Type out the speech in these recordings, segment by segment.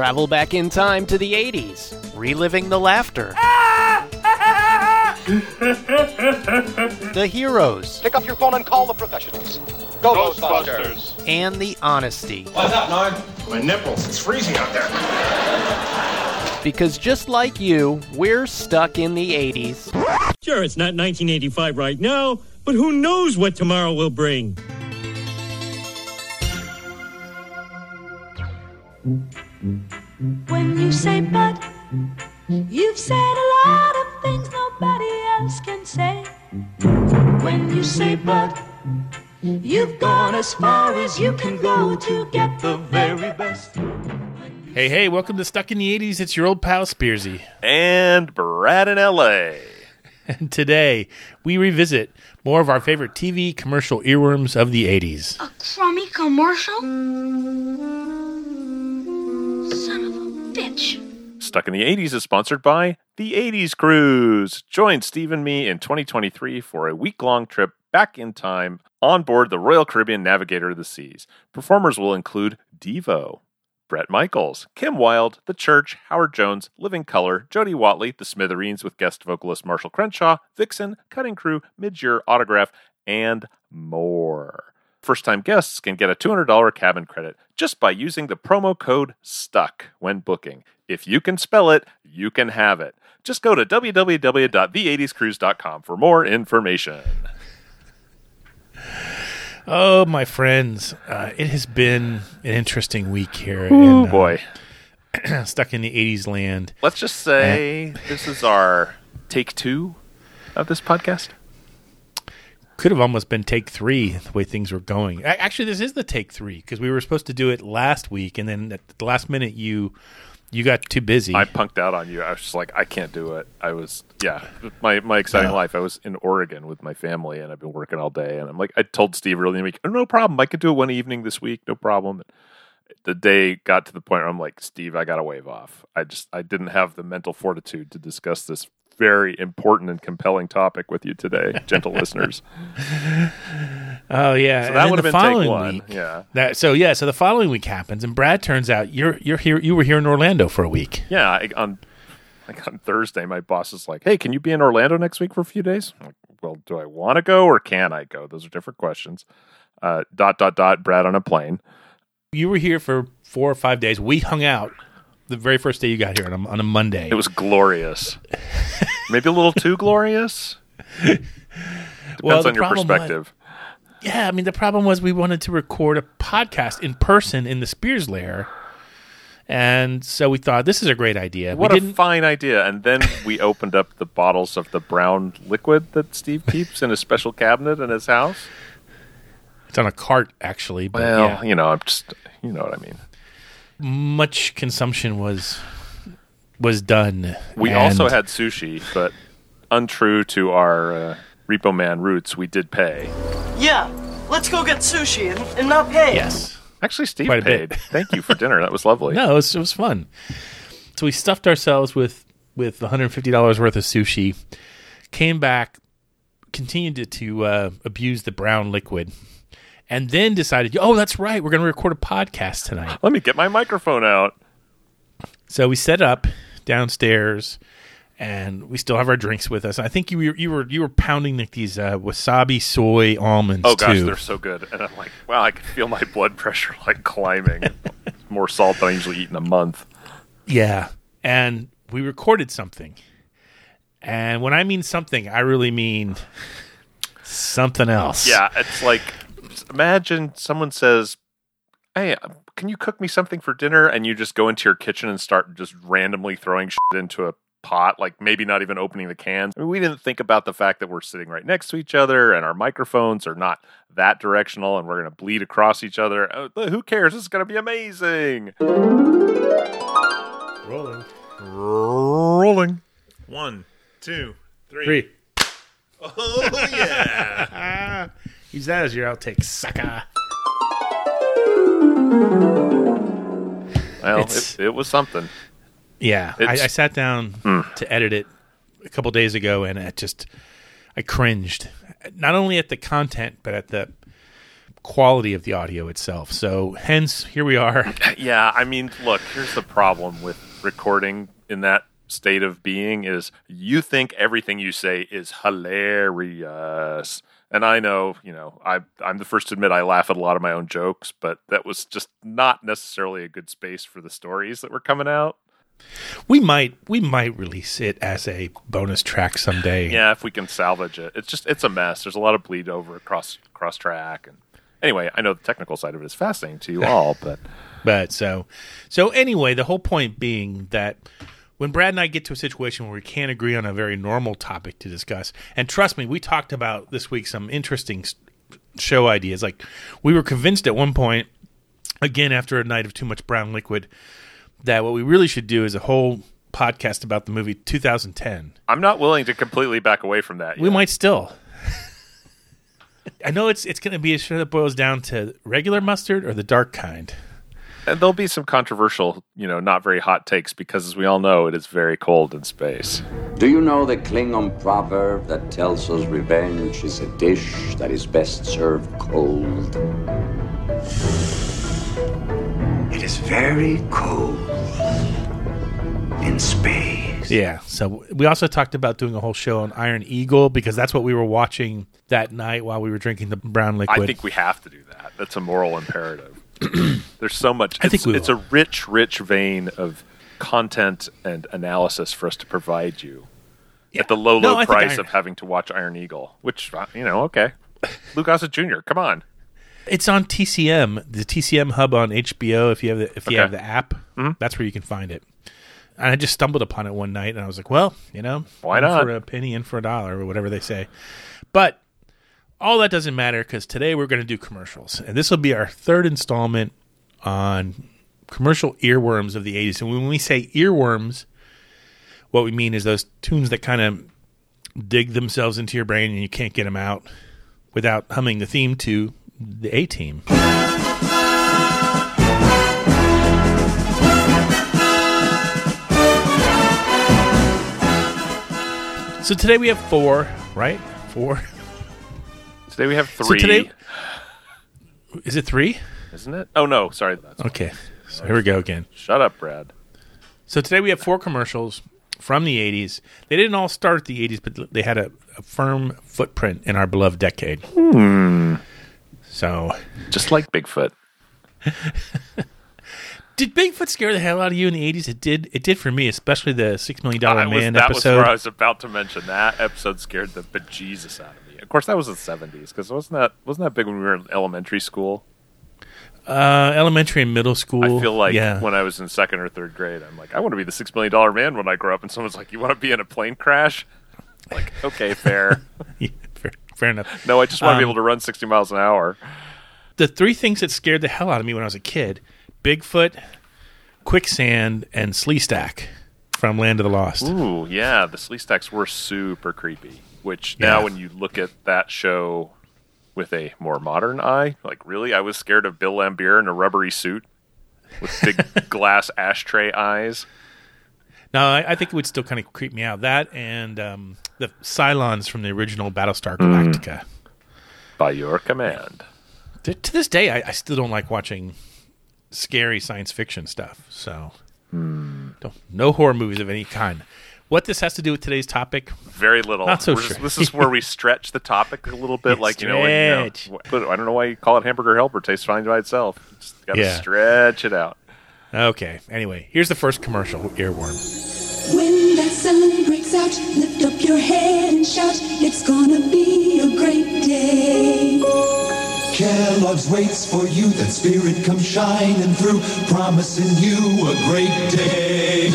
travel back in time to the 80s, reliving the laughter, the heroes, Pick up your phone and call the professionals. Go Ghostbusters. and the honesty. What's up, Norm? My nipples. It's freezing out there. Because just like you, we're stuck in the 80s. Sure, it's not 1985 right now, but who knows what tomorrow will bring? When you say but, you've said a lot of things nobody else can say. When you say but, you've gone as far as you can go to get the very best. Hey, hey, welcome to Stuck in the 80s. It's your old pal Spearsy. and Brad in LA. And today we revisit more of our favorite TV commercial earworms of the 80s. A crummy commercial? Son of a bitch. Stuck in the 80s is sponsored by the 80s Cruise. Join Steve and me in 2023 for a week long trip back in time on board the Royal Caribbean Navigator of the Seas. Performers will include Devo, Bret Michaels, Kim Wilde, The Church, Howard Jones, Living Color, Jody Watley, The Smithereens with guest vocalist Marshall Crenshaw, Vixen, Cutting Crew, Midge Ure Autograph, and more. First time guests can get a $200 cabin credit just by using the promo code STUCK when booking. If you can spell it, you can have it. Just go to www.the80scruise.com for more information. Oh, my friends, uh, it has been an interesting week here. Oh in, uh, boy. Stuck in the 80s land. Let's just say this is our take two of this podcast. Could have almost been take three the way things were going. Actually, this is the take three because we were supposed to do it last week, and then at the last minute, you you got too busy. I punked out on you. I was just like, I can't do it. I was, yeah, my my exciting Yeah. life. I was in Oregon with my family, and I've been working all day. And I'm like, I told Steve earlier in the week, oh, no problem. I could do it one evening this week, no problem. The day got to the point where I'm like, Steve, I got to wave off. I just, I didn't have the mental fortitude to discuss this very important and compelling topic with you today, gentle listeners. oh yeah, So that would have the been take one. week. Yeah. That so yeah, so the following week happens, and Brad turns out you're you're here. You were here in Orlando for a week. Yeah, I, on like on Thursday, my boss is like, "Hey, can you be in Orlando next week for a few days?" I'm like, well, do I want to go or can I go? Those are different questions. Uh, dot dot dot. Brad on a plane. You were here for four or five days. We hung out the very first day you got here on a, on a Monday. It was glorious. Maybe a little too glorious. Depends Well, on your problem was- perspective. yeah. I mean, the problem was we wanted to record a podcast in person in the Spears Lair, and so we thought this is a great idea. What a fine idea! And then we opened up the bottles of the brown liquid that Steve keeps in a special cabinet in his house. it's on a cart actually, but Well, yeah, you know, I'm just, you know what I mean. Much consumption was was done. We and- also had sushi, but untrue to our uh, Repo Man roots, we did pay. Yeah, let's go get sushi and, and not pay. yes. Actually, Steve Quite paid. Thank you for dinner. That was lovely. No, it was, it was fun. So we stuffed ourselves with with 150 dollars worth of sushi. Came back, continued to, to uh, abuse the brown liquid, and then decided, oh, that's right, we're going to record a podcast tonight. Let me get my microphone out. So we set up downstairs, and we still have our drinks with us. I think you were you were you were pounding like these uh, wasabi soy almonds. Oh gosh, too. they're so good. And I'm like, wow, I can feel my blood pressure like climbing. More salt than I usually eat in a month. Yeah. And we recorded something. And when I mean something, I really mean something else. Yeah, it's like imagine someone says, "Hey, can you cook me something for dinner?" And you just go into your kitchen and start just randomly throwing shit into a pot, like maybe not even opening the cans. I mean, we didn't think about the fact that we're sitting right next to each other and our microphones are not that directional and we're going to bleed across each other. Oh, who cares? This is going to be amazing. Rolling. Rolling. One, two, three. Three. Oh yeah. Use that as your outtake, sucker. Well, it, it was something. Yeah. I, I sat down hmm. to edit it a couple days ago and it just, I cringed. Not only at the content, but at the quality of the audio itself. So, hence, here we are. Yeah, I mean, look, here's the problem with recording in that state of being is you think everything you say is hilarious. And I know, you know, I I'm the first to admit I laugh at a lot of my own jokes, but that was just not necessarily a good space for the stories that were coming out. We might we might release it as a bonus track someday. Yeah, if we can salvage it. It's just it's a mess. There's a lot of bleed over across cross track and anyway, I know the technical side of it is fascinating to you all, but But so so anyway, the whole point being that when Brad and I get to a situation where we can't agree on a very normal topic to discuss, and trust me, we talked about this week some interesting show ideas. Like we were convinced at one point, again after a night of too much brown liquid, that what we really should do is a whole podcast about the movie 2010. I'm not willing to completely back away from that. We yet. might still. I know it's it's going to be a show that boils down to regular mustard or the dark kind. And there'll be some controversial, you know, not very hot takes because as we all know, it is very cold in space. Do you know the Klingon proverb that tells us revenge is a dish that is best served cold? It is very cold in space. Yeah. So we also talked about doing a whole show on Iron Eagle because that's what we were watching that night while we were drinking the brown liquid. I think we have to do that. That's a moral imperative. There's so much. I think it's, we it's a rich, rich vein of content and analysis for us to provide you at the low, No, low I price Iron- of having to watch Iron Eagle. Which uh, you know, okay, Lou Gossett Jr. Come on. it's on TCM, the TCM hub on HBO. If you have the if you Okay. have the app, that's where you can find it. And I just stumbled upon it one night, and I was like, "Well, you know, Why not? for a penny in for a dollar or whatever they say." But all that doesn't matter because today we're going to do commercials, and this will be our third installment on commercial earworms of the '80s. And when we say earworms, what we mean is those tunes that kind of dig themselves into your brain and you can't get them out without humming the theme to the A Team. So today we have four, right? Four. Today we have So three. today- Is it three? isn't it? Oh no, sorry. That's Okay. So here we go again. Shut up, Brad. So today we have four commercials from the 80s. They didn't all start the 80s, but they had a, a firm footprint in our beloved decade. Hmm. So, Just like Bigfoot. did Bigfoot scare the hell out of you in the 80s? It did. It did for me, especially the Six Million Dollar I was- Man that was episode. where I was about to mention. That episode scared the bejesus out of me. Of course, that was the seventies because wasn't that wasn't that big when we were in elementary school? uh, elementary and middle school. I feel like yeah. when I was in second or third grade, I'm like, I want to be the six million dollar man when I grow up. And someone's like, You want to be in a plane crash? Like, okay, fair. Yeah, fair, fair enough. no, I just want to be Um, able to run sixty miles an hour. The three things that scared the hell out of me when I was a kid: Bigfoot, quicksand, and Sleestak from Land of the Lost. Ooh, yeah, the Sleestaks were super creepy. Which now, when you look at that show with a more modern eye, like really, I was scared of Bill Laimbeer in a rubbery suit with big glass ashtray eyes. No, I, I think it would still kind of creep me out. That and um, the Cylons from the original Battlestar Mm. Galactica. By your command. To, to this day, I, I still don't like watching scary science fiction stuff. So, Hmm. don't, no horror movies of any kind. What this has to do with today's topic? Very little. Not so We're sure. just- this is where we stretch the topic a little bit, like you know, when, you know, Stretch. but I don't know why you call it hamburger helper. Tastes fine by itself. Just gotta Yeah. stretch it out. Okay. Anyway, here's the first commercial. Earworm. When that sun breaks out, lift up your head and shout, it's gonna be a great day. Kellogg's waits for you, that spirit comes shining through, promising you a great day.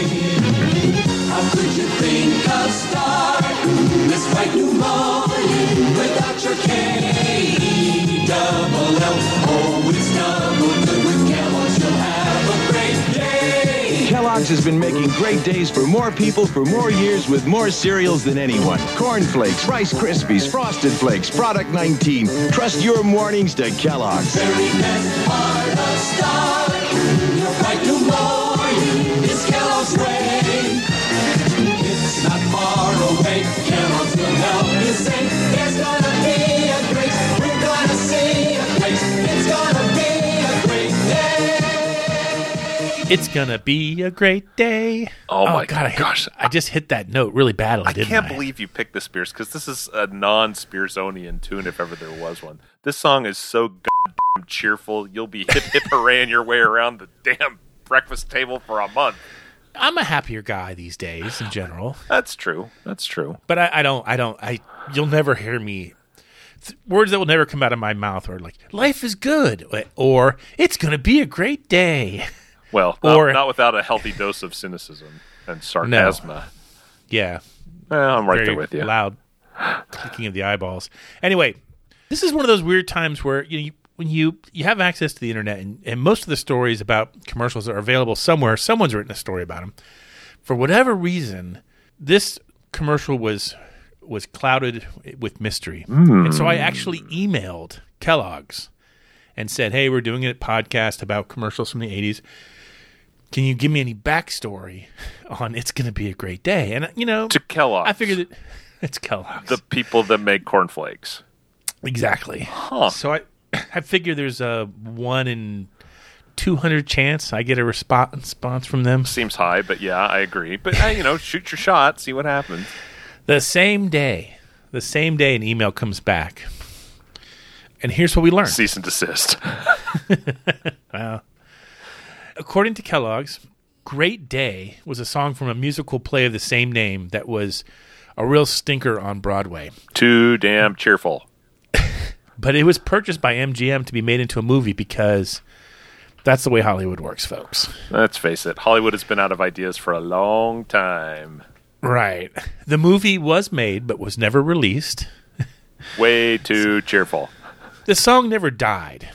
How could you think of starting this bright new morning Kellogg's has been making great days for more people for more years with more cereals than anyone. Corn Flakes, Rice Krispies, Frosted Flakes, Product 19. Trust your mornings to Kellogg's. Very best part of starting your bright new morning is Kellogg's way. It's not far away. Kellogg's will help It's gonna be a great day. Oh, oh, my God! I hit- gosh. I just hit that note really badly. I can't I? believe you picked the Spears because this is a non-Spearsonian tune if ever there was one. This song is so goddamn cheerful. You'll be hip hip hooray your way around the damn breakfast table for a month. I'm a happier guy these days in general, That's true. That's true. but I, I don't. I don't. I. You'll never hear me. Words that will never come out of my mouth are like "life is good" or "it's gonna be a great day." Well, not, Or- not without a healthy dose of cynicism and sarcasm. Yeah, Eh, I'm right very there with you. Loud clicking of the eyeballs. Anyway, this is one of those weird times where you, know, you when you you have access to the internet and, and most of the stories about commercials are available somewhere. Someone's written a story about them. For whatever reason, this commercial was was clouded with mystery, and so I actually emailed Kellogg's and said, "Hey, we're doing a podcast about commercials from the '80s." Can you give me any backstory on it's going to be a great day? And you know, To Kellogg, I figured it, it's Kellogg's. the people that make cornflakes. exactly. Huh. So I, I figure there's a one in two hundred chance I get a respo- response from them. Seems high, but yeah, I agree. But uh, you know, shoot your shot, see what happens. The same day, the same day, an email comes back, and here's what we learned. Cease and desist. According to Kellogg's, "Great Day" was a song from a musical play of the same name that was a real stinker on Broadway. Too damn cheerful. But it was purchased by MGM to be made into a movie because that's the way Hollywood works, folks. Let's face it, Hollywood has been out of ideas for a long time. Right. The movie was made but was never released. Way too cheerful. The song never died.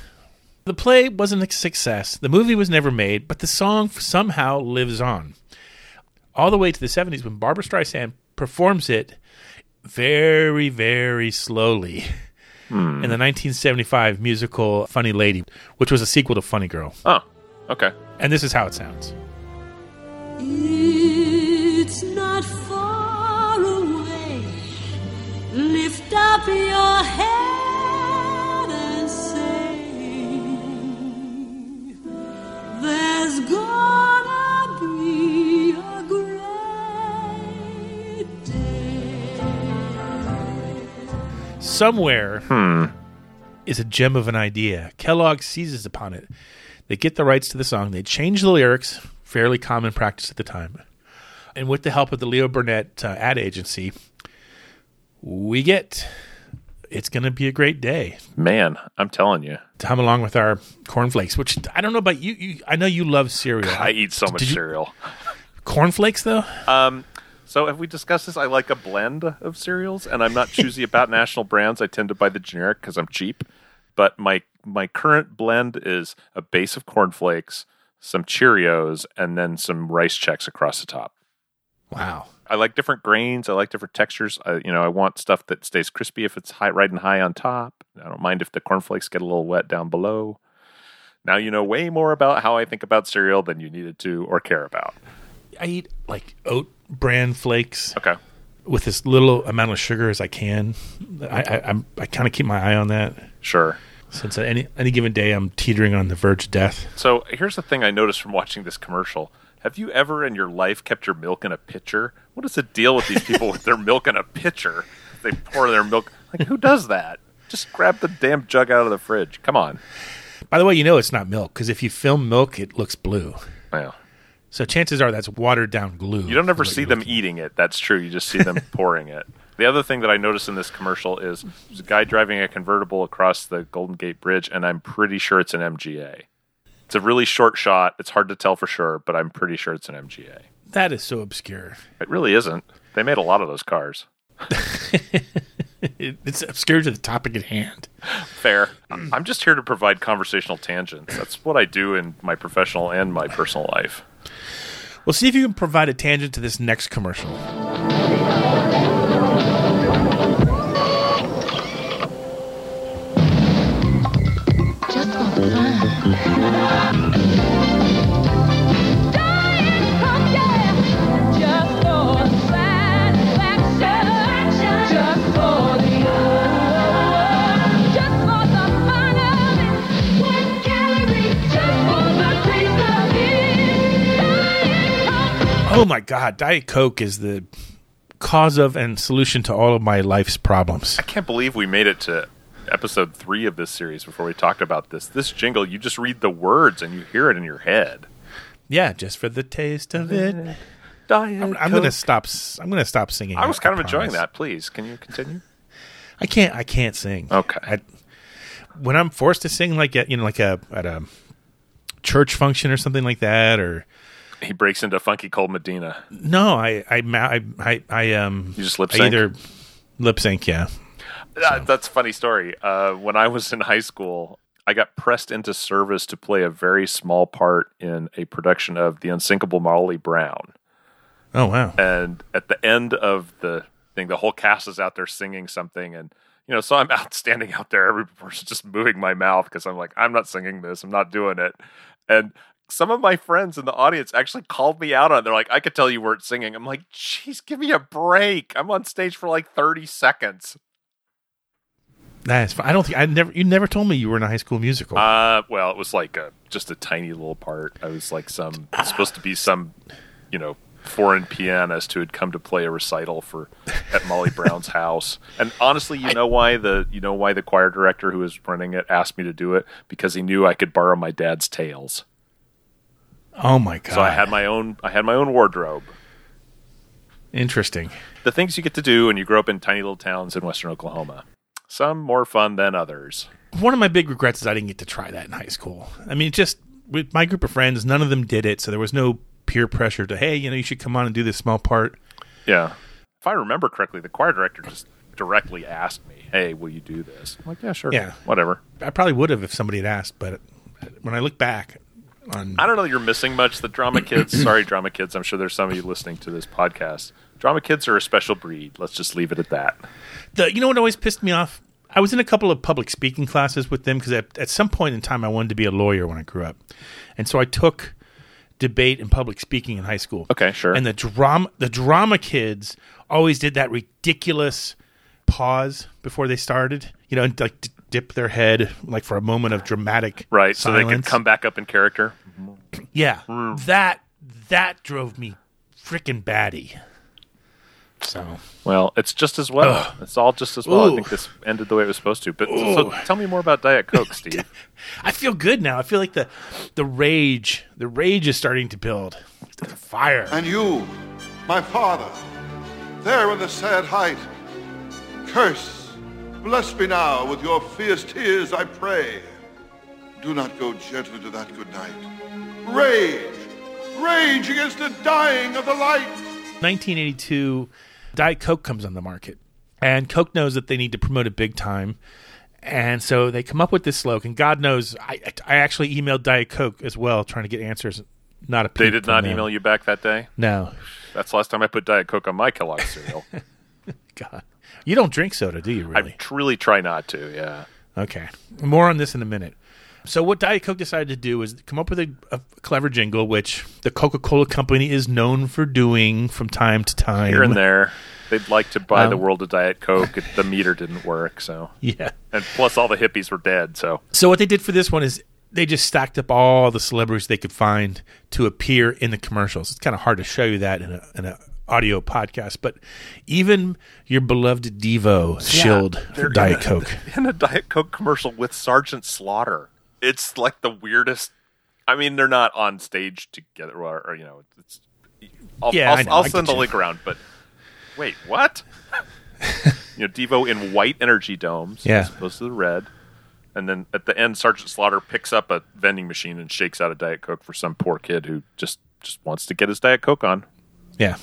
The play wasn't a success. The movie was never made, but the song somehow lives on. All the way to the 70s when Barbra Streisand performs it very, very slowly hmm. in the 1975 musical Funny Lady, which was a sequel to Funny Girl. Oh, okay. And this is how it sounds. It's not far away. Lift up your head Somewhere Hmm. is a gem of an idea. Kellogg seizes upon it. They get the rights to the song. They change the lyrics, fairly common practice at the time. And with the help of the Leo Burnett uh, ad agency, we get it's going to be a great day Man, I'm telling you. hum along with our cornflakes, which I don't know about you. you I know you love cereal. I eat so much you- cereal. Cornflakes, though? Um, so have we discussed this? I like a blend of cereals, and I'm not choosy about national brands. I tend to buy the generic because I'm cheap. But my my current blend is a base of cornflakes, some Cheerios, and then some Rice Chex across the top. Wow. I like different grains. I like different textures. I, you know, I want stuff that stays crispy if it's high, riding high on top. I don't mind if the cornflakes get a little wet down below. Now you know way more about how I think about cereal than you needed to or care about. I eat like oat bran flakes Okay. with as little amount of sugar as I can. I, I, I'm, I kind of keep my eye on that. Sure. Since at any any given day I'm teetering on the verge of death. So here's the thing I noticed from watching this commercial. Have you ever in your life kept your milk in a pitcher? What is the deal with these people with their milk in a pitcher? They pour their milk. Like, who does that? Just grab the damn jug out of the fridge. Come on. By the way, you know it's not milk because if you film milk, it looks blue. Well, So chances are that's watered down glue. you don't ever see them eating it. That's true. You just see them pouring it. The other thing that I noticed in this commercial is there's a guy driving a convertible across the Golden Gate Bridge, and I'm pretty sure it's an MGA. It's a really short shot. It's hard to tell for sure, but I'm pretty sure it's an MGA. That is so obscure. It really isn't. They made a lot of those cars. It's obscure to the topic at hand. Fair. I'm just here to provide conversational tangents. That's what I do in my professional and my personal life. We'll see if you can provide a tangent to this next commercial. Oh my God, Diet Coke is the cause of and solution to all of my life's problems. I can't believe we made it to episode three of this series before we talked about this. This jingle, you just read the words and you hear it in your head. Yeah, just for the taste of it. Diet I'm, I'm gonna stop. I'm gonna stop singing. I was kind of enjoying that. Please, can you continue? I can't. I can't sing. Okay. I, when I'm forced to sing, like at you know, like a at a church function or something like that, or He breaks into Funky Cold Medina. no, I I I I, I um. You just lip sync? either lip sync, yeah. Uh, that's a funny story. Uh, when I was in high school, I got pressed into service to play a very small part in a production of The Unsinkable Molly Brown. Oh wow. And at the end of the thing, the whole cast is out there singing something, and you know, so I'm out standing out there, every person just moving my mouth because I'm like, I'm not singing this, I'm not doing it, and some of my friends in the audience actually called me out on it. They're like, I could tell you weren't singing. I'm like, jeez, give me a break. I'm on stage for like 30 seconds. That's fine. I don't think I never. You never told me you were in a high school musical. Uh, well, it was like a, just a tiny little part. I was like some supposed to be some, you know, foreign pianist who had come to play a recital for at Molly Brown's house. And honestly, you know why the you know why the choir director who was running it asked me to do it because he knew I could borrow my dad's tails. Oh my god. So I had my own I had my own wardrobe. interesting. The things you get to do when you grow up in tiny little towns in western Oklahoma. Some more fun than others. One of my big regrets is I didn't get to try that in high school. I mean, just with my group of friends, none of them did it, so there was no peer pressure to hey, you know, you should come on and do this small part. Yeah. If I remember correctly, the choir director just directly asked me, "Hey, will you do this?" I'm like, "Yeah, sure. Yeah. whatever." I probably would have if somebody had asked, but when I look back on I don't know that you're missing much. The drama kids, sorry, drama kids. I'm sure there's some of you listening to this podcast. Drama kids are a special breed. Let's just leave it at that. the, you know what always pissed me off? I was in a couple of public speaking classes with them because at, at some point in time I wanted to be a lawyer when I grew up, and so I took debate and public speaking in high school. Okay, sure. And the drama the drama kids always did that ridiculous pause before they started. You know, like dip their head like for a moment of dramatic Right, so they could come back up in character. Yeah, mm. that that drove me freaking batty. So Well, it's just as well. Ugh. It's all just as well. I think this ended the way it was supposed to. But so, tell me more about Diet Coke, Steve. I feel good now. I feel like the the rage the rage is starting to build. The fire. And you, my father, there in the sad height, curse, bless me now with your fierce tears, I pray. Do not go gently to that good night. Rage, rage against the dying of the light. 1982, Diet Coke comes on the market, and Coke knows that they need to promote it big time, and so they come up with this slogan. God knows, I I actually emailed Diet Coke as well, trying to get answers. Not a They did not them. email you back that day. No, That's the last time I put Diet Coke on my Kellogg cereal. God, you don't drink soda, do you? Really? I truly try not to. Yeah. Okay. More on this in a minute. So what Diet Coke decided to do is come up with a, a clever jingle, which the Coca-Cola company is known for doing from time to time. Here and there, they'd like to buy the Um, world of Diet Coke. The meter didn't work, so Yeah. and plus all the hippies were dead. So So what they did for this one is they just stacked up all the celebrities they could find to appear in the commercials. It's kind of hard to show you that in a in a audio podcast, but even your beloved Devo shilled for Diet in a- Coke. in a Diet Coke commercial with Sergeant Slaughter. It's like the weirdest. I mean, they're not on stage together, or, or you know, it's. I'll, Yeah, I'll, I know, I'll send the link around. But wait, what? you know, Devo in white energy domes, Yeah. as opposed to the red. And then at the end, Sergeant Slaughter picks up a vending machine and shakes out a Diet Coke for some poor kid who just just wants to get his Diet Coke on. Yeah.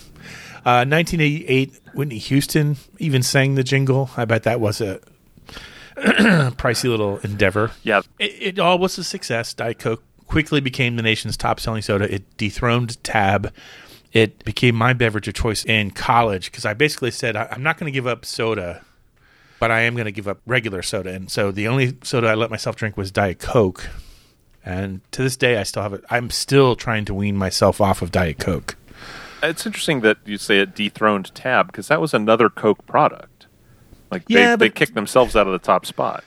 Uh, 1988, Whitney Houston even sang the jingle. I bet that was a pricey little endeavor. Yeah. It, it all was a success. Diet Coke quickly became the nation's top selling soda. It dethroned Tab. It became my beverage of choice in college because I basically said, I- I'm not going to give up soda, but I am going to give up regular soda. And so the only soda I let myself drink was Diet Coke. And to this day, I still have it. I'm still trying to wean myself off of Diet Coke. It's interesting that you say it dethroned Tab because that was another Coke product. Like Yeah, they, they kicked themselves out of the top spot.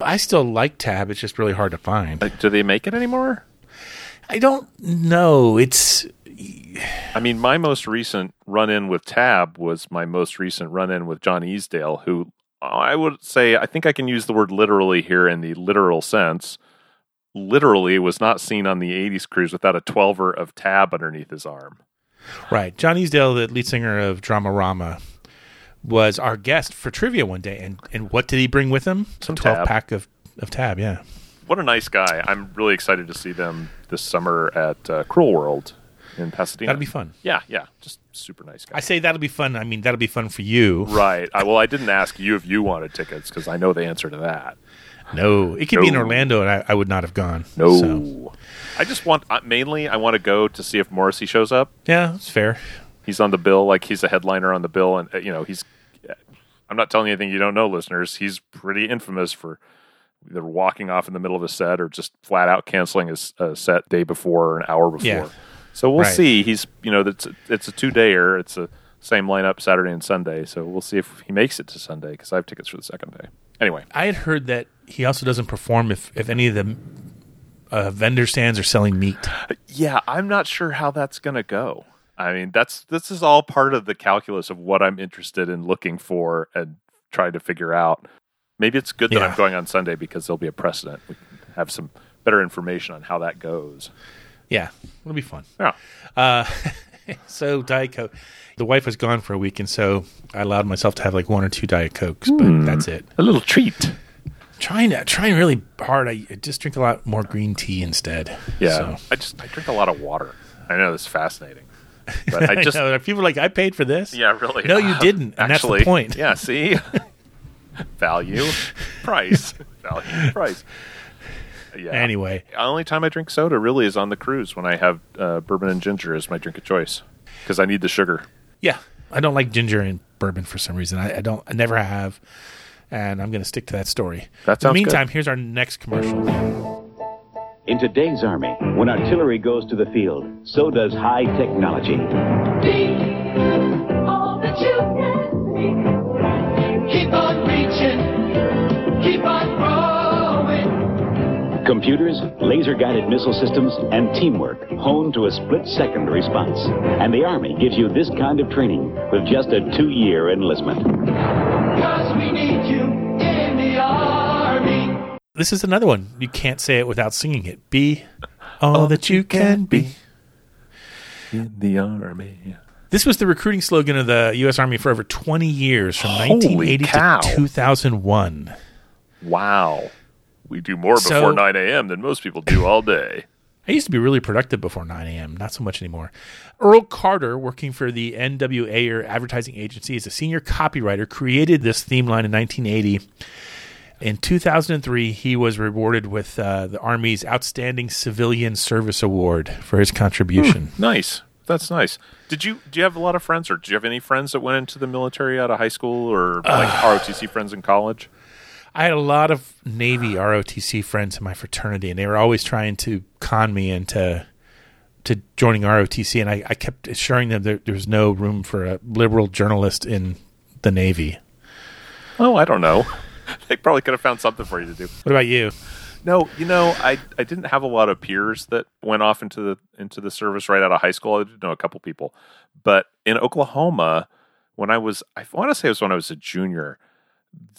I still like Tab. It's just really hard to find. Like, do they make it anymore? I don't know. It's I mean, my most recent run in with Tab was my most recent run in with John Easdale, who I would say, I think I can use the word literally here in the literal sense. Literally was not seen on the 80s cruise without a 12er of Tab underneath his arm. Right. John Easdale, the lead singer of Dramarama, was our guest for trivia one day. And, and what did he bring with him? Some 12 Tab. pack of, of Tab, yeah. What a nice guy. I'm really excited to see them this summer at uh, Cruel World in Pasadena. That'll be fun. Yeah, yeah. Just super nice guy. I say that'll be fun. I mean, that'll be fun for you. Right. I, well, I didn't ask you if you wanted tickets because I know the answer to that. No, it could be in Orlando, and I, I would not have gone. No. So, I just want, uh, mainly, I want to go to see if Morrissey shows up. yeah, it's fair. He's on the bill, like he's a headliner on the bill, and uh, you know he's. I'm not telling you anything you don't know, listeners. He's pretty infamous for either walking off in the middle of a set or just flat out canceling his uh, set day before or an hour before. Yeah. So we'll Right. see. He's you know it's it's a two dayer. It's a same lineup Saturday and Sunday. So we'll see if he makes it to Sunday because I have tickets for the second day. Anyway, I had heard that he also doesn't perform if, if any of the uh, vendor stands are selling meat. Yeah, I'm not sure how that's going to go. I mean, that's this is all part of the calculus of what I'm interested in looking for and trying to figure out. Maybe it's good that Yeah. I'm going on Sunday because there'll be a precedent. We can have some better information on how that goes. Yeah, it'll be fun. Yeah. Uh, so Diet Coke. The wife was gone for a week, and so I allowed myself to have like one or two Diet Cokes, but Hmm. that's it. A little treat. Trying to trying really hard. I just drink a lot more green tea instead. Yeah. So. I just I drink a lot of water. I know this is fascinating. But I just know, people are like, I paid for this. Yeah, really. No, you Uh, didn't, that's actually, point. Yeah, see? Value, price. Value, price. Yeah. Anyway. The only time I drink soda really is on the cruise when I have uh, bourbon and ginger as my drink of choice because I need the sugar. Yeah, I don't like ginger and bourbon for some reason. I, I don't. I never have, and I'm going to stick to that story. That In sounds the good. meantime, here's our next commercial. In today's Army, when artillery goes to the field, so does high technology. Computers, laser guided missile systems, and teamwork honed to a split second response. And the Army gives you this kind of training with just a two year enlistment. Cause we need you in the army. This is another one. You can't say it without singing it. Be all that you can be. In the army. This was the recruiting slogan of the U.S. Army for over 20 years, from Holy 1980 cow. to 2001. Wow. We do more So- before 9 a.m. than most people do all day. I used to be really productive before 9 a.m., not so much anymore. Earl Carter, working for the N.W. Ayer advertising agency as a senior copywriter, created this theme line in 1980. In 2003, he was rewarded with uh, the Army's Outstanding Civilian Service Award for his contribution. Nice. That's nice. Did you do you have a lot of friends, or do you have any friends that went into the military out of high school, or like ROTC friends in college? I had a lot of Navy ROTC friends in my fraternity, and they were always trying to con me into to joining ROTC, and I, I kept assuring them that there was no room for a liberal journalist in the Navy. Oh, I don't know. they probably could have found something for you to do. What about you? No, you know, I I didn't have a lot of peers that went off into the into the service right out of high school. I did know a couple people, but in Oklahoma, when I was, I want to say it was when I was a junior,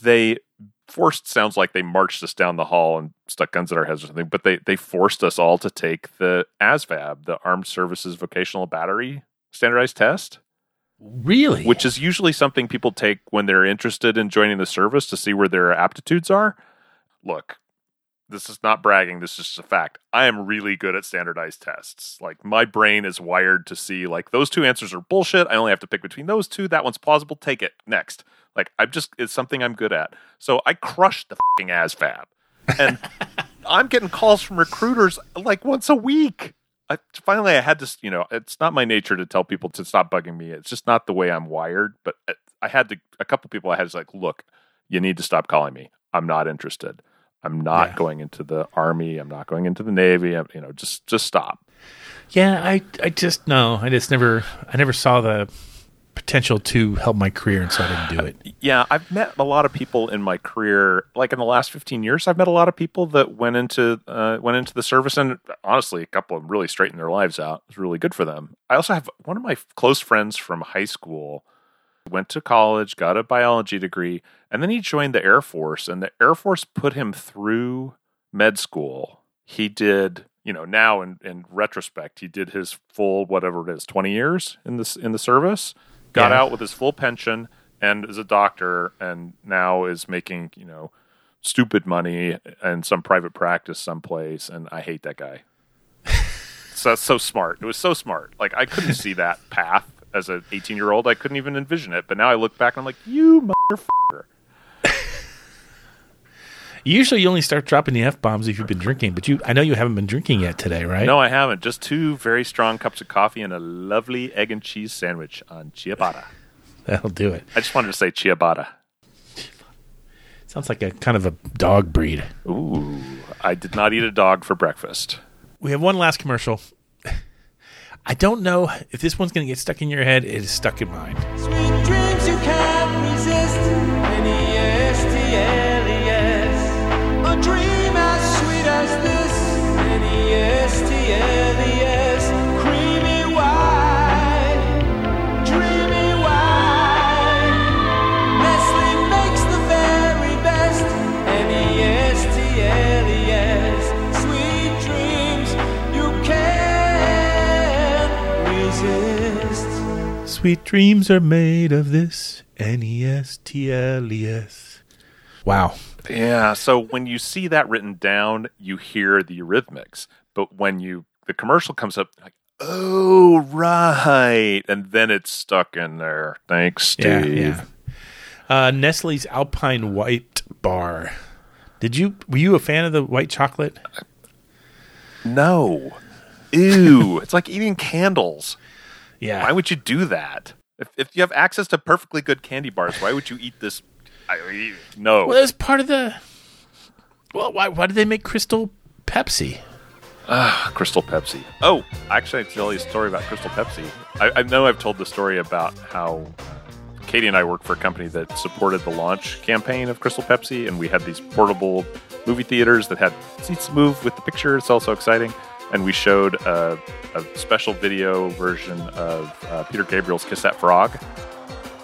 they forced sounds like they marched us down the hall and stuck guns at our heads or something, but they they forced us all to take the ASVAB, the Armed Services Vocational Battery Standardized Test. Really? Which is usually something people take when they're interested in joining the service to see where their aptitudes are. Look, this is not bragging, this is just a fact. I am really good at standardized tests. Like my brain is wired to see like those two answers are bullshit. I only have to pick between those two. That one's plausible. Take it. Next. Like I'm just it's something I'm good at. So I crushed the fucking ASVAB. And I'm getting calls from recruiters like once a week. I, finally, I had to, you know, it's not my nature to tell people to stop bugging me. It's just not the way I'm wired. But I- I had to, a couple people I had to like, look, you need to stop calling me. I'm not interested. I'm not Yeah. going into the army. I'm not going into the navy. I'm, you know, just just stop. Yeah, I I just no, I just never I never saw the potential to help my career, and so I didn't do it. Yeah, I've met a lot of people in my career. Like in the last fifteen years, I've met a lot of people that went into uh, went into the service, and honestly, a couple of them really straightened their lives out. It was really good for them. I also have one of my close friends from high school went to college, got a biology degree, and then he joined the Air Force, and the Air Force put him through med school. He did, you know, now in, in retrospect, he did his full whatever it is, twenty years in this in the service, got Yeah. out with his full pension, and is a doctor, and now is making, you know, stupid money and some private practice someplace, and I hate that guy. so that's so smart. It was so smart. Like I couldn't see that path as an 18 year old. I couldn't even envision it. But now I look back and I'm like, you motherfucker. Usually, you only start dropping the f bombs if you've been drinking, but you I know you haven't been drinking yet today, right? No, I haven't. Just two very strong cups of coffee and a lovely egg and cheese sandwich on ciabatta. That'll do it. I just wanted to say ciabatta. Sounds like a kind of a dog breed. Ooh, I did not eat a dog for breakfast. We have one last commercial. I don't know if this one's going to get stuck in your head. It is stuck in mine. Sweet dreams are made of this. N E S T L E S. Wow. Yeah. So when you see that written down, you hear the Eurythmics. But when you the commercial comes up, like, oh right, and then it's stuck in there. Thanks, Yeah, Steve. yeah. Uh, Nestle's Alpine White Bar. Did you were you a fan of the white chocolate? No. Ew. it's like eating candles. Yeah. Why would you do that? If, if you have access to perfectly good candy bars, why would you eat this? I, no. Well, it's part of the. Well, why why did they make Crystal Pepsi? Ah, Crystal Pepsi. Oh, actually, I tell you a story about Crystal Pepsi. I, I know I've told the story about how Katie and I worked for a company that supported the launch campaign of Crystal Pepsi, and we had these portable movie theaters that had seats move with the picture. It's also exciting. And we showed a, a special video version of uh, Peter Gabriel's Kiss That Frog.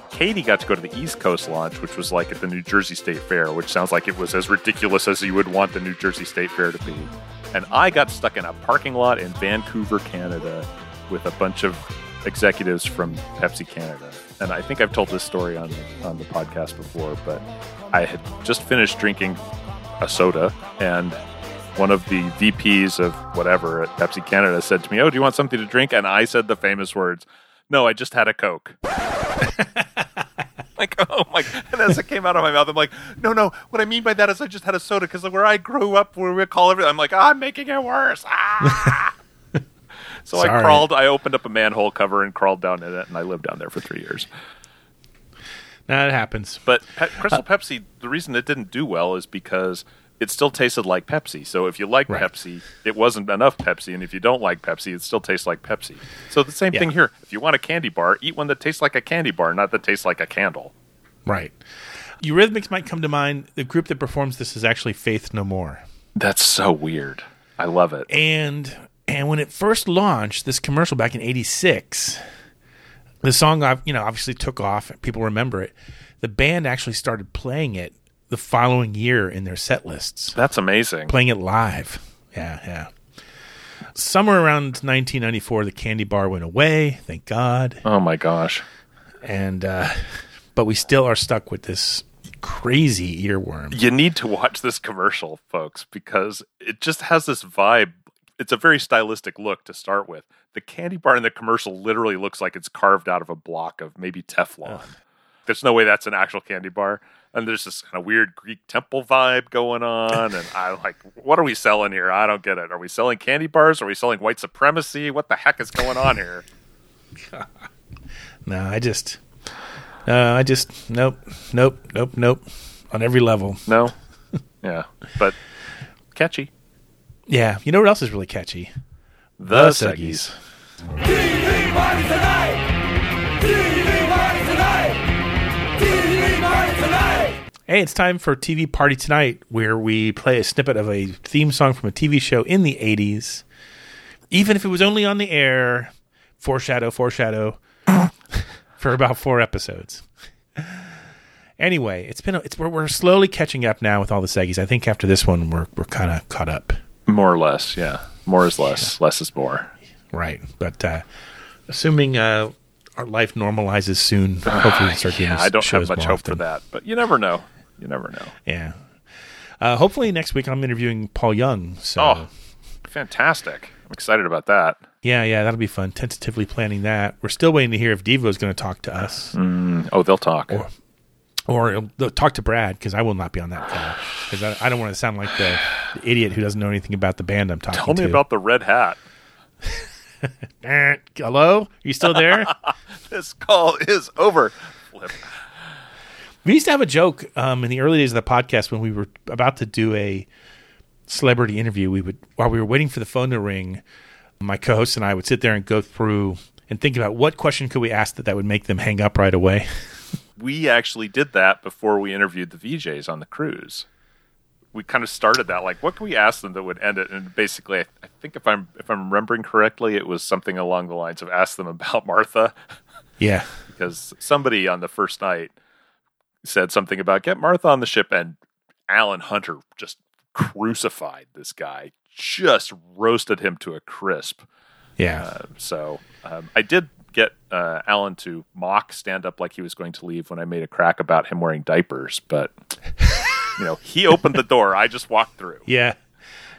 Katie got to go to the East Coast launch, which was like at the New Jersey State Fair, which sounds like it was as ridiculous as you would want the New Jersey State Fair to be. And I got stuck in a parking lot in Vancouver, Canada, with a bunch of executives from Pepsi Canada. And I think I've told this story on on the podcast before, but I had just finished drinking a soda, and one of the VPs of whatever at Pepsi Canada said to me, "Oh, do you want something to drink?" And I said the famous words, "No, I just had a Coke." like, oh my! And as it came out of my mouth, I'm like, "No, no. What I mean by that is I just had a soda because where I grew up, where we call everything, I'm like, ah, I'm making it worse." Ah! so I crawled. I opened up a manhole cover and crawled down in it, and I lived down there for three years. Nah, it happens. But Pe- Crystal Pepsi, the reason it didn't do well is because it still tasted like Pepsi. So if you like Pepsi, it wasn't enough Pepsi, and if you don't like Pepsi, it still tastes like Pepsi. So the same thing here. If you want a candy bar, eat one that tastes like a candy bar, not that tastes like a candle. Right. Eurythmics might come to mind. The group that performs this is actually Faith No More. That's so weird. I love it. And and when it first launched, this commercial back in '86, the song, you know, obviously took off. People remember it. The band actually started playing it the following year in their set lists. That's amazing. Playing it live. Yeah, yeah. Somewhere around 1994, the candy bar went away. Thank God. Oh my gosh. And uh, but we still are stuck with this crazy earworm. You need to watch this commercial, folks, because it just has this vibe. It's a very stylistic look to start with. The candy bar in the commercial literally looks like it's carved out of a block of maybe Teflon. There's no way that's an actual candy bar. And there's this kind of weird Greek temple vibe going on. And I'm like, what are we selling here? I don't get it. Are we selling candy bars? Are we selling white supremacy? What the heck is going on here? No, I just, uh, I just, nope, nope, nope, nope, on every level. No, yeah, but catchy. Yeah, you know what else is really catchy? The Seggies. TV Hey, it's time for TV Party Tonight, where we play a snippet of a theme song from a TV show in the 80s. Even if it was only on the air, foreshadow, foreshadow, for about four episodes. Anyway, it's been a, it's we're, we're slowly catching up now with all the Seggies. I think after this one, we're we're kind of caught up. More or less, yeah. More is less. Less is more. Right, but uh, assuming uh, our life normalizes soon, hopefully we'll start getting yeah, I don't have much hope for that, but you never know. You never know. Yeah. Uh, hopefully next week I'm interviewing Paul Young. So Oh, fantastic! I'm excited about that. yeah, yeah, that'll be fun. Tentatively planning that. We're still waiting to hear if Devo is going to talk to us Mm, oh, they'll talk. or or they'll talk to Brad because I will not be on that call because I, I don't want to sound like the, the idiot who doesn't know anything about the band I'm talking Tell me to. about the red hat. Hello, Are you still there? This call is over. Flip. We used to have a joke um, in the early days of the podcast when we were about to do a celebrity interview. We would, while we were waiting for the phone to ring, my co-host and I would sit there and go through and think about what question could we ask that that would make them hang up right away. We actually did that before we interviewed the VJs on the cruise. We kind of started that like, what can we ask them that would end it? And basically, I, I think if I'm if I'm remembering correctly, it was something along the lines of ask them about Martha. Yeah. because somebody on the first night said something about get Martha on the ship, and Alan Hunter just crucified this guy, just roasted him to a crisp. Yeah. Uh, so um, I did get uh, Alan to mock stand up like he was going to leave when I made a crack about him wearing diapers, but you know he opened the door. I just walked through. Yeah.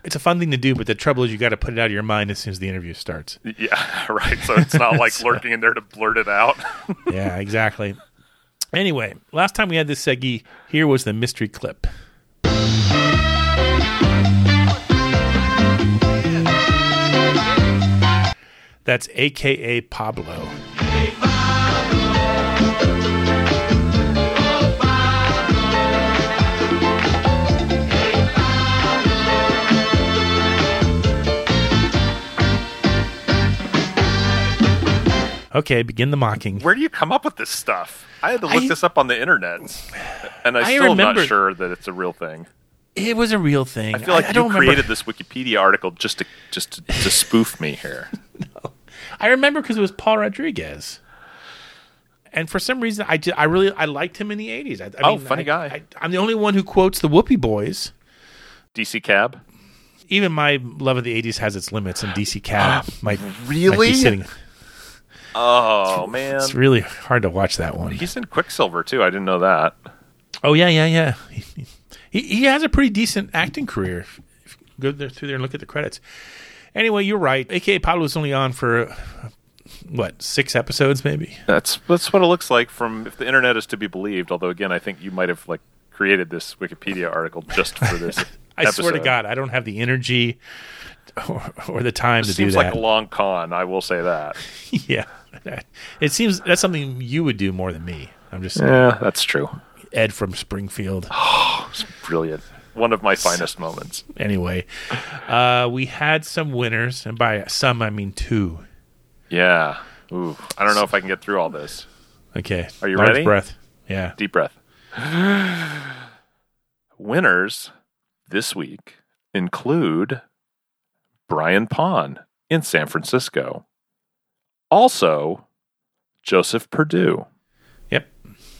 It's a fun thing to do, but the trouble is you got to put it out of your mind as soon as the interview starts. Yeah, right. So it's not like lurking in there to blurt it out. yeah, exactly. Anyway, last time we had this Seggy, here was the mystery clip. That's AKA Pablo. Okay, begin the mocking. Where do you come up with this stuff? I had to look I- this up on the internet, and I I still am not sure that it's a real thing. It was a real thing. I feel like I you don't remember- created this Wikipedia article just to just to, to spoof me here. I remember because it was Paul Rodriguez, and for some reason, I did, I really I liked him in the eighties. I, I Oh, mean, funny I- guy. I, I'm the only one who quotes the Whoopee Boys. DC Cab. Even my love of the '80s has its limits, and DC Cab might Really? might be sitting. Oh man, It's really hard to watch that one. he's in Quicksilver too. I didn't know that. Oh yeah, yeah, yeah. He, he, he has a pretty decent acting career. If if you go there, through there and look at the credits. Anyway, you're right. AKA Pablo was only on for uh, what six episodes, maybe. That's that's what it looks like from if the internet is to be believed. Although again, I think you might have like created this Wikipedia article just for this. I swear to. God, I don't have the energy or, or the time It to do that. seems like a long con. I will say that. yeah, it seems that's something you would do more than me. I'm just saying. Yeah, that's true. Ed from Springfield. Oh, It's brilliant. One of my finest moments. Anyway, uh, we had some winners, and by some I mean two. Yeah. Ooh, I don't know if I can get through all this. Okay, Are you large ready? Breath. Yeah. Deep breath. Winners this week include Brian Pond in San Francisco. Also, Joseph Purdue. Yep.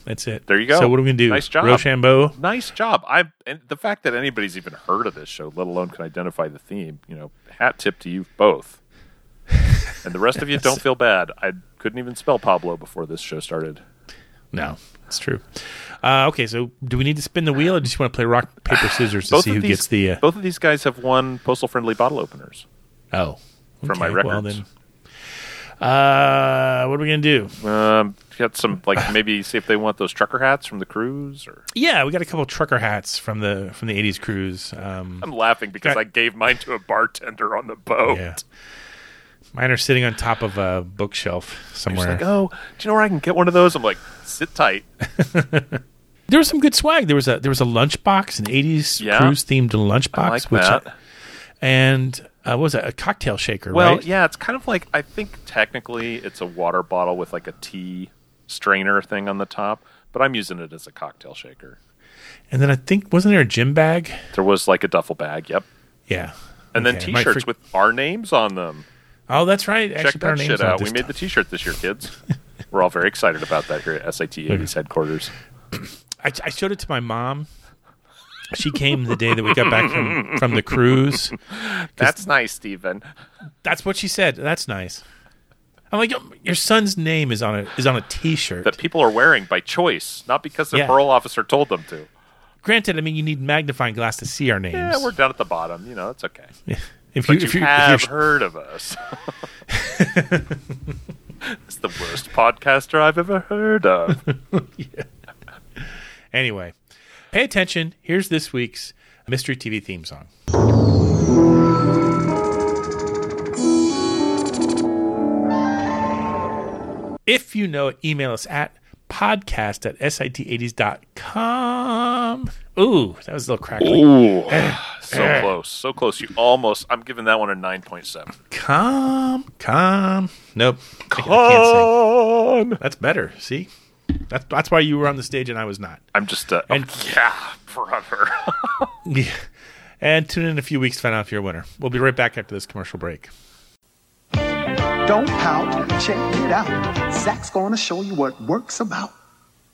That's it. There you go. So what are we gonna do? Nice job, Rochambeau. Nice job. I and the fact that anybody's even heard of this show, let alone can identify the theme, you know, hat tip to you both. and the rest of you don't feel bad. I couldn't even spell Pablo before this show started. No, it's true. Uh, okay, so do we need to spin the wheel, or do you just want to play rock paper scissors to see who these, gets the? Uh, both of these guys have won postal friendly bottle openers. oh, from my okay, records. Well then, uh, what are we gonna do? Um, got some like maybe see if they want those trucker hats from the cruise. Or Yeah, we got a couple trucker hats from the from the '80s cruise. Um, I'm laughing because Got- I gave mine to a bartender on the boat. Yeah. Mine are sitting on top of a bookshelf somewhere. Like, "Oh, do you know where I can get one of those?" I'm like, "Sit tight." There was some good swag. There was a there was a lunchbox, an '80s Yeah. cruise themed lunchbox, I like which that. and uh, what was that a cocktail shaker? Well, right? yeah, it's kind of like I think technically it's a water bottle with like a tea strainer thing on the top, but I'm using it as a cocktail shaker. And then I think wasn't there a gym bag? There was like a duffel bag. Yep. Yeah. And then Okay, might T-shirts fre- with our names on them. Oh, that's right. Check Actually, that shit out. We made the T-shirt this year, kids. We're all very excited about that here at SIT 80s headquarters. I, I showed it to my mom. She came the day that we got back from, from the cruise. That's nice, Stephen. That's what she said. That's nice. I'm like, your son's name is on a is on a T-shirt. That people are wearing by choice, not because the Yeah. parole officer told them to. Granted, I mean, you need magnifying glass to see our names. Yeah, we're down at the bottom. You know, it's okay. If you- you, if you- if have you're- heard of us. it's the worst podcaster I've ever heard of. yeah. Anyway, pay attention. Here's this week's mystery TV theme song. If you know it, email us at podcast at sit80s.com. Ooh, that was a little crackly. Ooh, Eh, so eh. close, so close. You almost. I'm giving that one a nine point seven. Calm, calm. Nope. I. That's better. See? That's, that's why you were on the stage and I was not. I'm just. Uh, And- yeah, brother. Yeah. And tune in in a few weeks to find out if you're a winner. We'll be right back after this commercial break. Don't pout, check it out. Zach's gonna show you what work's about.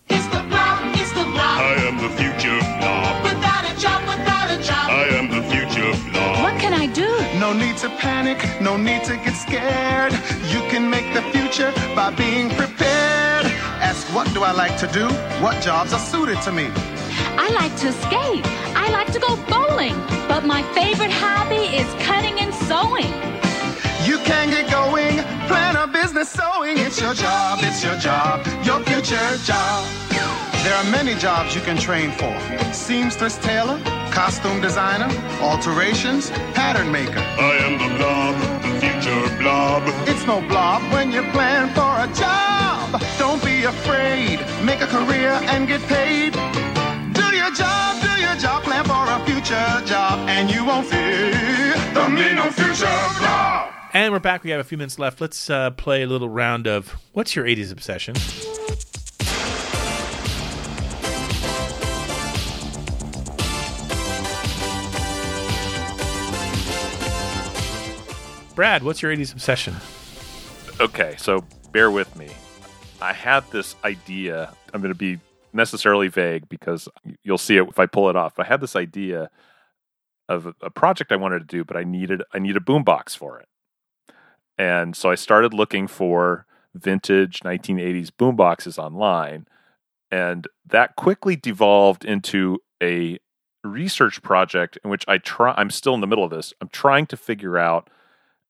It's the blob, it's the blob. I am the future blob. Without a job, without a job. I am the future blob. What can I do? No need to panic, no need to get scared. You can make the future by being prepared. Ask what do I like to do? What jobs are suited to me? I like to skate. I like to go bowling. But my favorite hobby is cutting and sewing. You can get going, plan a business sewing. It's your job, it's your job, your future job. There are many jobs you can train for seamstress tailor, costume designer, alterations, pattern maker. I am the blob, the future blob. It's no blob when you plan for a job. Don't be afraid, make a career and get paid. Do your job, do your job, plan for a future job, and you won't fear the mean no future blob. And we're back. We have a few minutes left. Let's uh, play a little round of What's Your 80s Obsession? Brad, what's your 80s obsession? okay, so bear with me. I had this idea. I'm going to be necessarily vague because you'll see it if I pull it off. I had this idea of a- project I wanted to do, but I needed I need a boombox for it. And so I started looking for vintage 1980s boomboxes online, and that quickly devolved into a research project in which I try. I'm still in the middle of this. I'm trying to figure out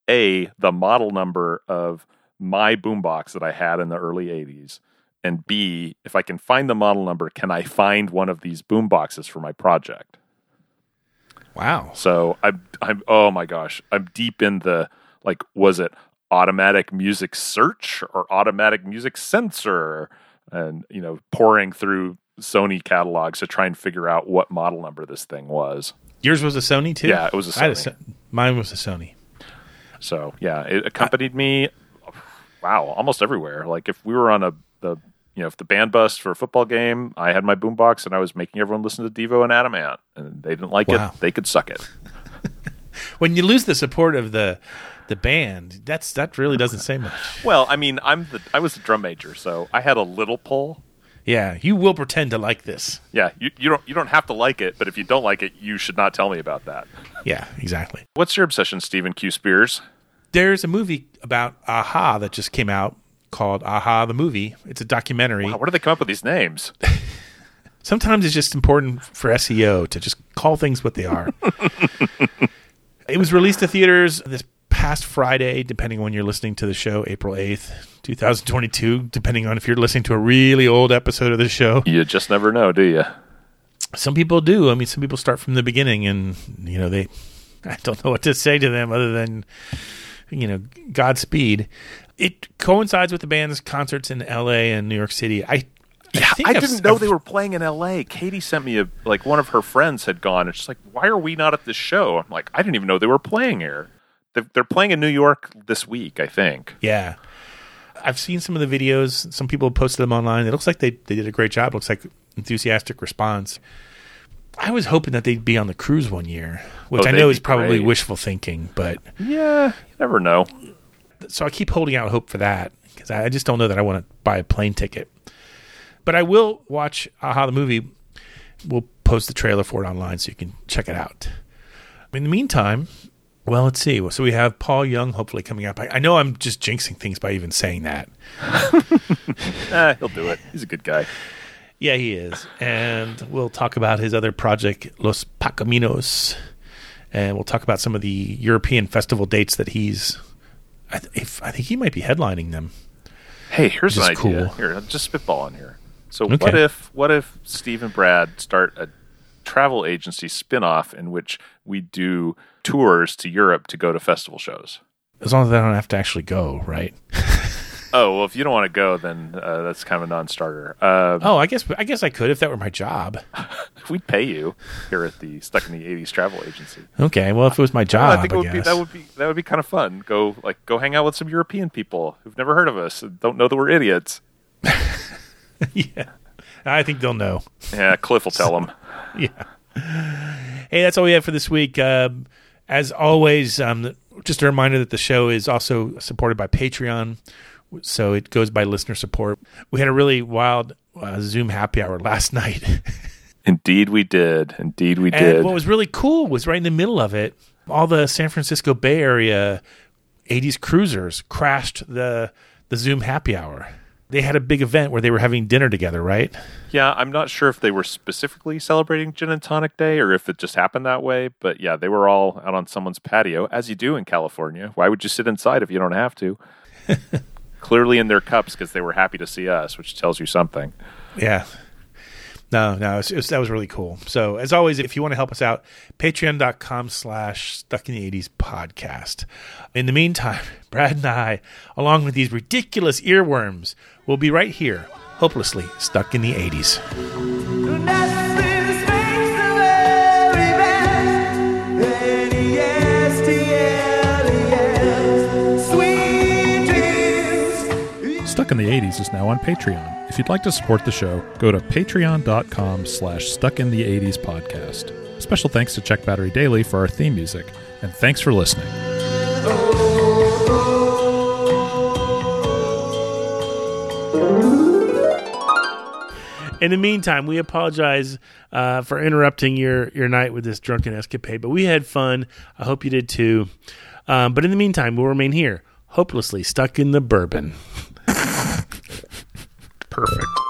a the model number of my boombox that I had in the early 80s, and b if I can find the model number, can I find one of these boomboxes for my project? Wow. So I'm I'm oh my gosh, I'm deep in the like was it automatic music search or automatic music sensor and you know pouring through Sony catalogs to try and figure out what model number this thing was. Yours was a Sony too? Yeah, it was a Sony. So- mine was a Sony. So yeah, it accompanied me. Wow, almost everywhere. Like if we were on a the you know if the band bust for a football game, I had my boombox and I was making everyone listen to Devo and Adam Ant, and they didn't like Wow. it. They could suck it. When you lose the support of the the band, that's that really doesn't say much. Well, I mean, I'm the I was the drum major, so I had a little pull. Yeah, you will pretend to like this. Yeah, you, you don't you don't have to like it, but if you don't like it, you should not tell me about that. Yeah, exactly. What's your obsession, Stephen Q. Spears? There's a movie about a-ha that just came out called a-ha the movie. It's a documentary. Wow, where do they come up with these names? Sometimes it's just important for SEO to just call things what they are. it was released to theaters this past Friday, depending on when you're listening to the show, April 8th, 2022, depending on if you're listening to a really old episode of the show. You just never know, do you? Some people do. I mean, some people start from the beginning and, you know, they, I don't know what to say to them other than, you know, Godspeed. It coincides with the band's concerts in LA and New York City. I, Yeah, I I've- didn't know I've- they were playing in L.A. Katie sent me a like one of her friends had gone, and she's like, "Why are we not at this show?" I'm like, "I didn't even know they were playing here. They're, they're playing in New York this week, I think." Yeah. I've seen some of the videos. Some people posted them online. It looks like they, they did a great job. looks like enthusiastic response. I was hoping that they'd be on the cruise one year, which Oh, I know is probably great. wishful thinking, but Yeah, you never know. so I keep holding out hope for that because I just don't know that I want to buy a plane ticket. But I will watch a-ha the movie. We'll post the trailer for it online so you can check it out. In the meantime, well, let's see. So we have Paul Young hopefully coming up. I, I know I'm just jinxing things by even saying that. He'll do it. He's a good guy. Yeah, he is. And we'll talk about his other project, Los Pacaminos. And we'll talk about some of the European festival dates that he's. I, th- if, I think he might be headlining them. Hey, here's an idea. cool. Here, just spitballing here. So Okay. what if what if Steve and Brad start a travel agency spin-off in which we do tours to Europe to go to festival shows? As long as I don't have to actually go, right? Oh well, if you don't want to go, then uh, that's kind of a non-starter. Uh, Oh, I guess I guess I could if that were my job. We'd pay you here at the Stuck in the '80s Travel Agency. Okay, well, if it was my Well, job, I think it would be that would be that would be kind of fun. Go like go hang out with some European people who've never heard of us, and don't know that we're idiots. yeah, I think they'll know. Yeah, Cliff will tell them. yeah. Hey, that's all we have for this week. Um, as always, um, just a reminder that the show is also supported by Patreon, so it goes by listener support. We had a really wild uh, Zoom happy hour last night. Indeed, we did. Indeed, we and did. what was really cool was right in the middle of it, all the San Francisco Bay Area 80s cruisers crashed the the Zoom happy hour. They had a big event where they were having dinner together, right? Yeah, I'm not sure if they were specifically celebrating Gin and Tonic Day or if it just happened that way, but yeah, they were all out on someone's patio, as you do in California. Why would you sit inside if you don't have to? Clearly in their cups because they were happy to see us, which tells you something. Yeah. No, no, it was, it was- that was really cool. So, as always, if you want to help us out, patreon.com slash stuck in the 80s podcast. In the meantime, Brad and I, along with these ridiculous earworms, will be right here, hopelessly stuck in the 80s. In the 80s is now on Patreon. If you'd like to support the show, go to patreon.com slash stuck in the 80s podcast. Special thanks to Check Battery Daily for our theme music, and thanks for listening. In the meantime, we apologize uh, for interrupting your, your night with this drunken escapade, but we had fun. I hope you did too. Um, but in the meantime, we'll remain here, hopelessly stuck in the bourbon. Perfect.